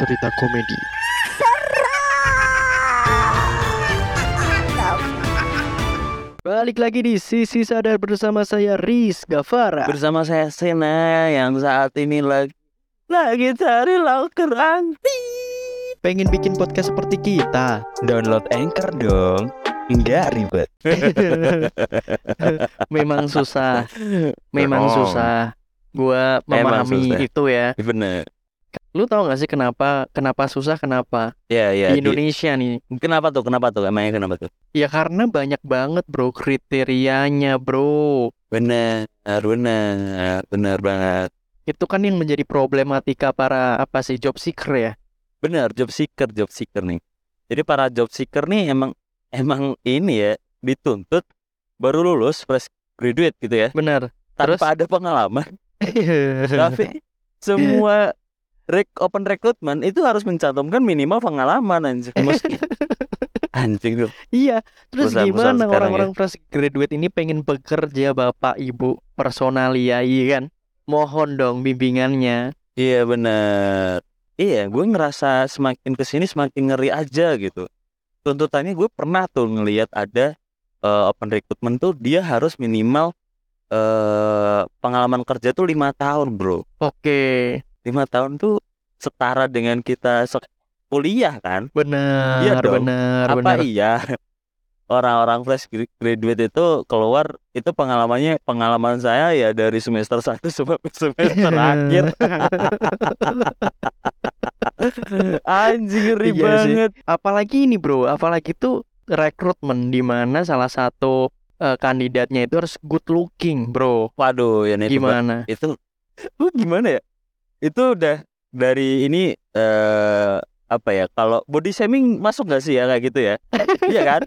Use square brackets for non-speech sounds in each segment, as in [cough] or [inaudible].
cerita komedi. Balik lagi di Sisi Sadar bersama saya Riz Gavara. Bersama saya Sena yang saat ini lagi lagi cari loker anti. Pengen bikin podcast seperti kita? Download Anchor dong. Enggak ribet. [laughs] Memang susah, memang Oh. susah. Gua Emang memahami susah. itu ya. Bener. Lu tahu gak sih kenapa kenapa susah kenapa Ya ya. di di- Indonesia nih? Kenapa tuh? Kenapa tuh? Emangnya kenapa tuh? Ya karena banyak banget bro kriterianya bro. Bener, bener, bener banget. Itu kan yang menjadi problematika para apa sih job seeker ya. Bener, job seeker, job seeker nih. Jadi para job seeker nih emang emang ini ya dituntut baru lulus fresh graduate gitu ya, Benar. tanpa ada pengalaman. [laughs] Tapi semua rek open recruitment itu harus mencantumkan minimal pengalaman anjing. [laughs] Anjing tuh. Iya, terus gimana ya. orang-orang fresh graduate ini pengen bekerja Bapak Ibu personalia iya kan? Mohon dong bimbingannya. Iya bener. Iya, gue ngerasa semakin ke sini semakin ngeri aja gitu. Tuntutannya gue pernah tuh ngelihat ada eh, open recruitment tuh dia harus minimal eh pengalaman kerja tuh lima tahun bro. Oke, Lima tahun tuh setara dengan kita sek- kuliah kan? benar, Iya dong. benar, Apa benar. iya [laughs] orang-orang fresh gra- graduate itu keluar itu pengalamannya pengalaman saya ya dari semester 1 [laughs] sampai semester akhir [laughs] anjing ngeri Iya sih. banget Apalagi ini bro, apalagi tuh rekrutmen di mana salah satu eh, kandidatnya itu harus good looking bro. waduh ya itu. Gimana? itu lu gimana ya itu udah dari ini eh apa ya kalau body shaming masuk gak sih ya kayak gitu ya [laughs] iya kan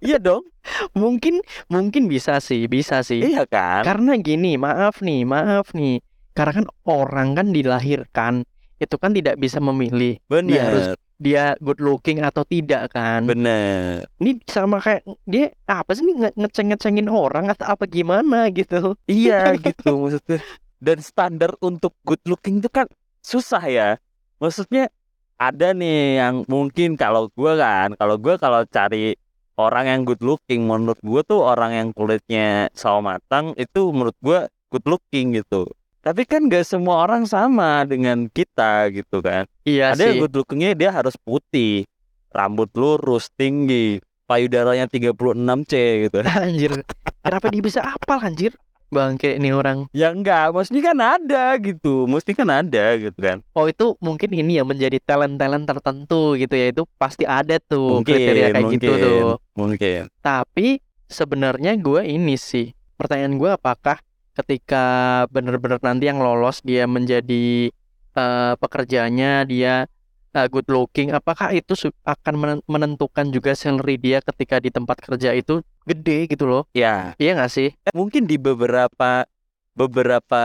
iya dong Mungkin mungkin bisa sih, bisa sih. iya kan Karena gini, maaf nih, maaf nih. Karena kan orang kan dilahirkan itu kan tidak bisa memilih bener dia harus- dia good looking atau tidak kan. bener Ini sama kayak dia apa sih nih nge- ngeceng-ngecengin orang atau apa gimana gitu. Iya [laughs] gitu maksudnya. Dan standar untuk good looking itu kan susah ya. Maksudnya ada nih yang mungkin kalau gua kan, kalau gua kalau cari orang yang good looking, menurut gua tuh orang yang kulitnya sawo matang itu menurut gua good looking gitu. Tapi kan gak semua orang sama dengan kita gitu kan. Iya Ada yang sih. good lookingnya dia harus putih, rambut lurus, tinggi, payudaranya 36C gitu. [laughs] Anjir. Kenapa dia bisa apal anjir? Bangke ini orang. Ya enggak, maksudnya kan ada gitu. Mesti kan ada gitu kan. Oh itu mungkin ini ya menjadi talent-talent tertentu gitu ya. Itu pasti ada tuh Mungkin, kriteria kayak gitu mungkin. tuh. Mungkin. Tapi sebenarnya gue ini sih pertanyaan gue apakah ketika bener-bener nanti yang lolos dia menjadi eh, pekerjaannya dia eh, good looking, apakah itu akan menen- menentukan juga salary dia ketika di tempat kerja itu gede gitu loh? Ya, Iya nggak sih? eh, mungkin di beberapa beberapa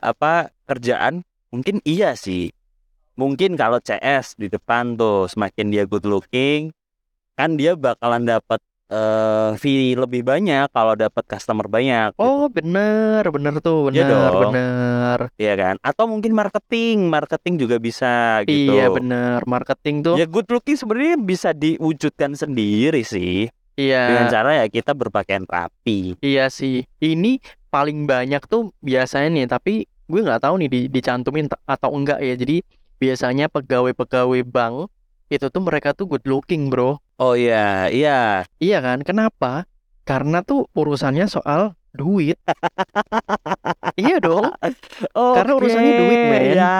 apa kerjaan mungkin iya sih. Mungkin kalau CS di depan tuh semakin dia good looking kan dia bakalan dapat eh fee lebih banyak kalau dapat customer banyak. Oh bener, bener tuh, Iya bener, dong. bener. Iya kan? Atau mungkin marketing, marketing juga bisa gitu. Iya bener, marketing tuh. Ya good looking sebenarnya bisa diwujudkan sendiri sih dengan Iya, cara ya kita berpakaian rapi. iya sih. Ini paling banyak tuh biasanya nih, tapi gue nggak tahu nih di, dicantumin ta- atau enggak ya. Jadi biasanya pegawai-pegawai bank itu tuh mereka tuh good looking bro. Oh iya, iya. Iya kan? Kenapa? Karena tuh urusannya soal duit. [laughs] Iya dong, Karena urusannya duit, men. Ya.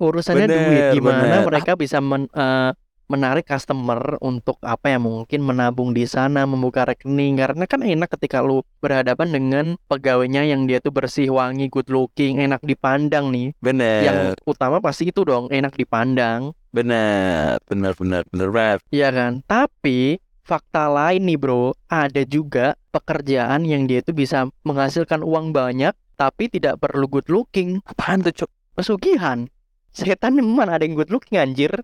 urusannya Bener, duit. Gimana bener. mereka bisa men- eh, menarik customer untuk apa ya mungkin menabung di sana, membuka rekening. Karena kan enak ketika lu berhadapan dengan pegawainya yang dia tuh bersih, wangi, good looking, enak dipandang nih. Bener, Yang utama pasti itu dong, enak dipandang. bener, bener, bener, bener banget. Iya kan? Tapi fakta lain nih bro, ada juga pekerjaan yang dia itu bisa menghasilkan uang banyak tapi tidak perlu good looking. Apaan tuh, Cuk? Pesugihan. Setan emang ada yang good looking anjir. [laughs]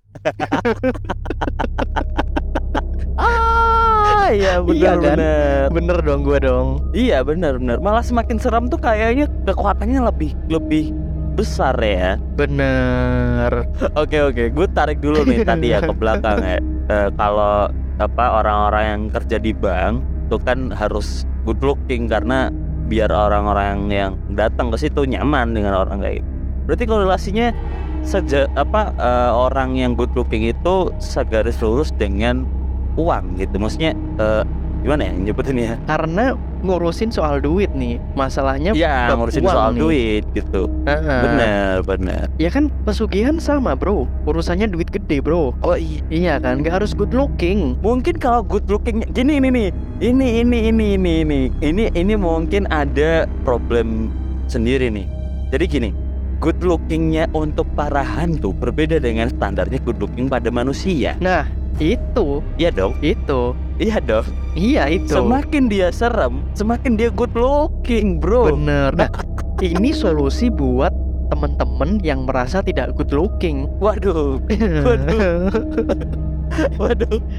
Ah, iya bener, Iya kan? bener. Bener dong gua dong. Iya bener, bener. Malah semakin seram tuh kayaknya kekuatannya lebih, lebih besar ya. Bener. Oke oke, gue tarik dulu nih [laughs] tadi ya ke belakang ya. Eh, kalau apa orang-orang yang kerja di bank itu kan harus good looking karena biar orang-orang yang datang ke situ nyaman dengan orang kayak gitu. Berarti korelasinya seja apa eh, orang yang good looking itu segaris lurus dengan uang gitu. Maksudnya eh, gimana ya nyebutin ya? Karena ngurusin soal duit nih. Masalahnya Ya ngurusin soal nih. duit gitu. Heeh. Bener bener. Ya kan pesugihan sama bro. Urusannya duit gede bro. Oh iya. Iya kan, nggak harus good looking. mungkin kalau good looking gini ini nih ini ini ini ini ini ini ini mungkin ada problem sendiri nih jadi gini good lookingnya untuk para hantu berbeda dengan standarnya good looking pada manusia. Nah, itu, iya dong. Itu, iya dong. Iya itu. semakin dia serem semakin dia good looking bro. Bener. Nah, [laughs] ini solusi buat temen-temen yang merasa tidak good looking. waduh. [laughs] Waduh [laughs]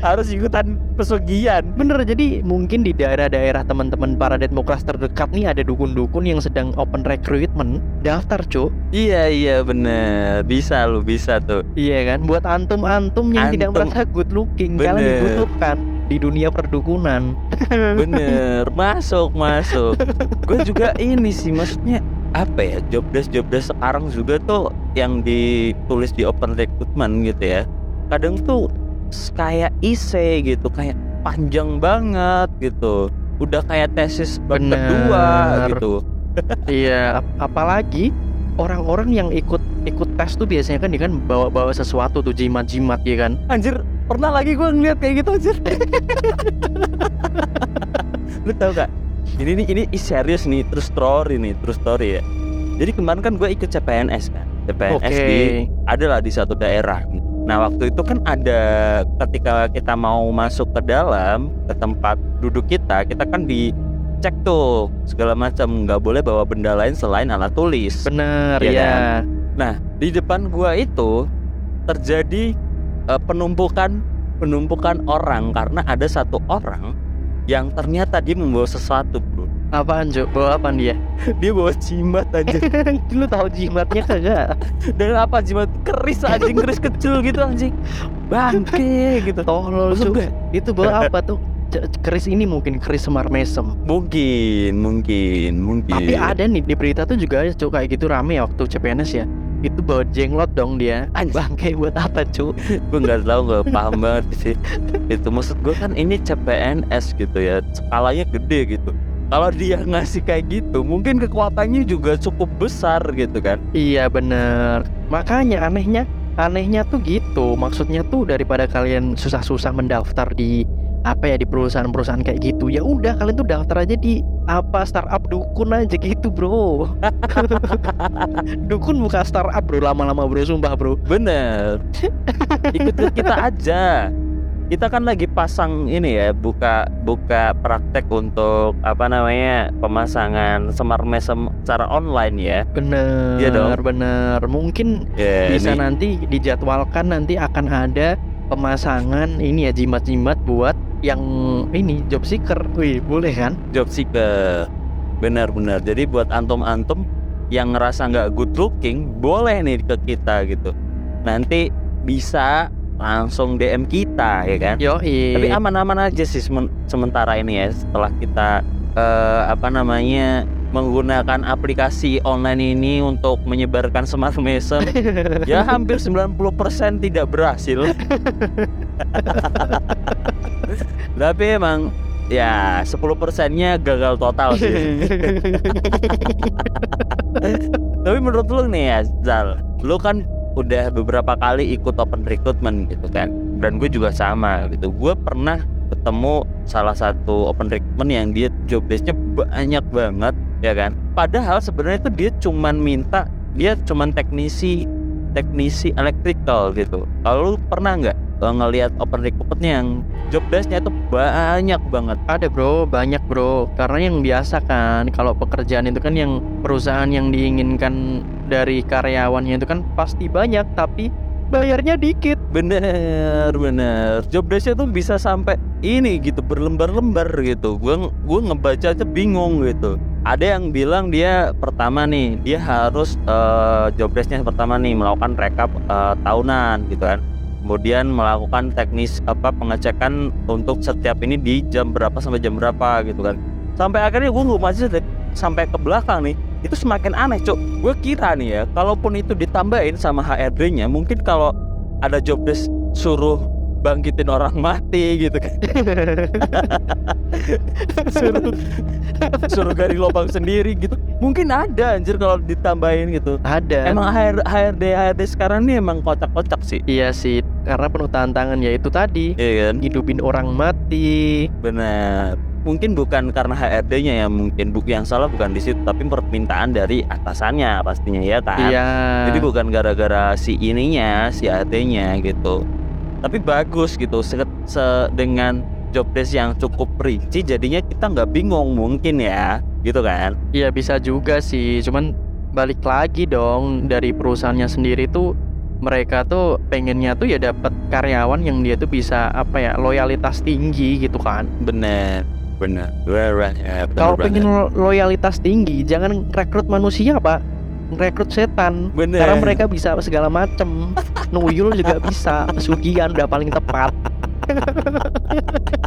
harus ikutan pesugihan Bener, jadi mungkin di daerah-daerah teman-teman para demokras terdekat nih ada dukun-dukun yang sedang open recruitment, daftar cuk. iya iya bener bisa lu bisa tuh Iya kan, buat antum-antum yang tidak Antum. merasa good looking, kalian Bener. dibutuhkan di dunia perdukunan. [laughs] Bener, masuk masuk. Gue juga ini sih maksudnya apa ya jobdesk jobdesk sekarang juga tuh yang ditulis di open recruitment gitu ya. Kadang tuh kayak ise gitu, kayak panjang banget gitu. Udah kayak tesis bab Bener. kedua gitu. [laughs] Iya, ap- apalagi orang-orang yang ikut ikut tes tuh biasanya kan dia kan bawa-bawa sesuatu tuh jimat-jimat ya kan. Anjir, pernah lagi gue ngeliat kayak gitu anjir. [laughs] Lu tau gak? Ini nih ini is serius nih, true story nih, true story ya. Jadi kemarin kan gue ikut CPNS kan, CPNS Oke. di adalah di satu daerah. Nah waktu itu kan ada ketika kita mau masuk ke dalam ke tempat duduk kita, kita kan dicek tuh segala macam, nggak boleh bawa benda lain selain alat tulis. Bener ya. Nah, di depan gua itu terjadi eh, penumpukan penumpukan orang karena ada satu orang yang ternyata dia membawa sesuatu. Apaan cuk? Bawa apa dia? [laughs] Dia bawa jimat aja. [laughs] Lu tahu jimatnya kagak? Dan apa jimat keris anjing keris kecil gitu anjing. Bangke gitu. Tolol gue, Itu bawa apa tuh? Keris ini mungkin keris semar mesem. mungkin, mungkin, mungkin. Tapi ada nih di berita tuh juga ada cuk kayak gitu rame ya waktu CPNS ya. Itu bawa jenglot dong dia. Anjing. Bangke buat apa cuk? [laughs] gue nggak tahu nggak paham banget sih itu maksud gue kan ini CPNS gitu ya skalanya gede gitu kalau dia ngasih kayak gitu mungkin kekuatannya juga cukup besar gitu kan? Iya bener. Makanya anehnya Anehnya tuh gitu. Maksudnya tuh daripada kalian susah-susah mendaftar di apa ya di perusahaan-perusahaan kayak gitu ya udah kalian tuh daftar aja di apa startup dukun aja gitu bro. [laughs] Dukun buka startup bro. Lama-lama bro. Sumpah bro. Bener. Ikut [laughs] ikut kita aja kita kan lagi pasang ini ya buka buka praktek untuk apa namanya pemasangan semar mesem secara online ya. Bener Iya dong. bener. Mungkin ya bisa ini nanti dijadwalkan nanti akan ada pemasangan ini ya jimat-jimat buat yang ini job seeker. Wih boleh kan? Job seeker. Benar-benar jadi buat antum-antum yang ngerasa nggak good looking boleh nih ke kita gitu. Nanti bisa langsung DM kita ya kan? Yo tapi aman-aman aja sih semen- sementara ini ya setelah kita eh, apa namanya menggunakan aplikasi online ini untuk menyebarkan smart mesem [laughs] ya hampir 90% tidak berhasil. [laughs] Tapi emang ya 10 persennya gagal total sih. [laughs] Tapi menurut lu nih ya Zal lu kan udah beberapa kali ikut open recruitment gitu kan. Dan gue juga sama gitu. Gue pernah ketemu salah satu open recruitment yang dia job desk-nya banyak banget ya kan. Padahal sebenarnya itu dia cuman minta dia cuman teknisi teknisi electrical gitu. Kalau pernah nggak eh, ngelihat open recruitment yang job desk-nya itu banyak banget. Ada bro. Banyak bro. Karena yang biasa kan kalau pekerjaan itu kan yang perusahaan yang diinginkan dari karyawannya itu kan pasti banyak tapi bayarnya dikit. Bener bener. Job desk-nya tuh bisa sampai ini gitu berlembar-lembar gitu. Gua gua ngebaca aja bingung gitu. Ada yang bilang dia pertama nih dia harus eh, job desk-nya pertama nih melakukan rekap eh, tahunan gitu kan kemudian melakukan teknis apa pengecekan untuk setiap ini di jam berapa sampai jam berapa gitu kan. Sampai akhirnya gue nggak masih sampai ke belakang nih itu semakin aneh cok gue kira nih ya kalaupun itu ditambahin sama HRD-nya mungkin kalau ada job desk suruh bangkitin orang mati gitu kan. [laughs] [laughs] Suruh suruh gali lubang sendiri gitu mungkin ada anjir kalau ditambahin gitu. Ada. emang HR, HRD HRD sekarang nih emang kocak-kocak sih. Iya sih, karena penuh tantangan ya itu tadi. Iya kan? Hidupin orang mati. benar. Mungkin bukan karena HRD-nya ya mungkin bu yang salah bukan di situ tapi permintaan dari atasannya pastinya ya kan? Iya. jadi bukan gara-gara si ininya si HRD-nya gitu. Tapi bagus gitu se, se- dengan job desk yang cukup rinci jadinya kita nggak bingung mungkin ya gitu kan? Iya bisa juga sih, cuman balik lagi dong dari perusahaannya sendiri tuh mereka tuh pengennya tuh ya dapat karyawan yang dia tuh bisa apa ya loyalitas tinggi gitu kan. bener bener. Bener ya, bener Kalau pengen lo- loyalitas tinggi jangan rekrut manusia pak, rekrut setan. bener. Karena mereka bisa segala macem. Nuyul juga bisa. [laughs] Pesugihan udah paling tepat [laughs]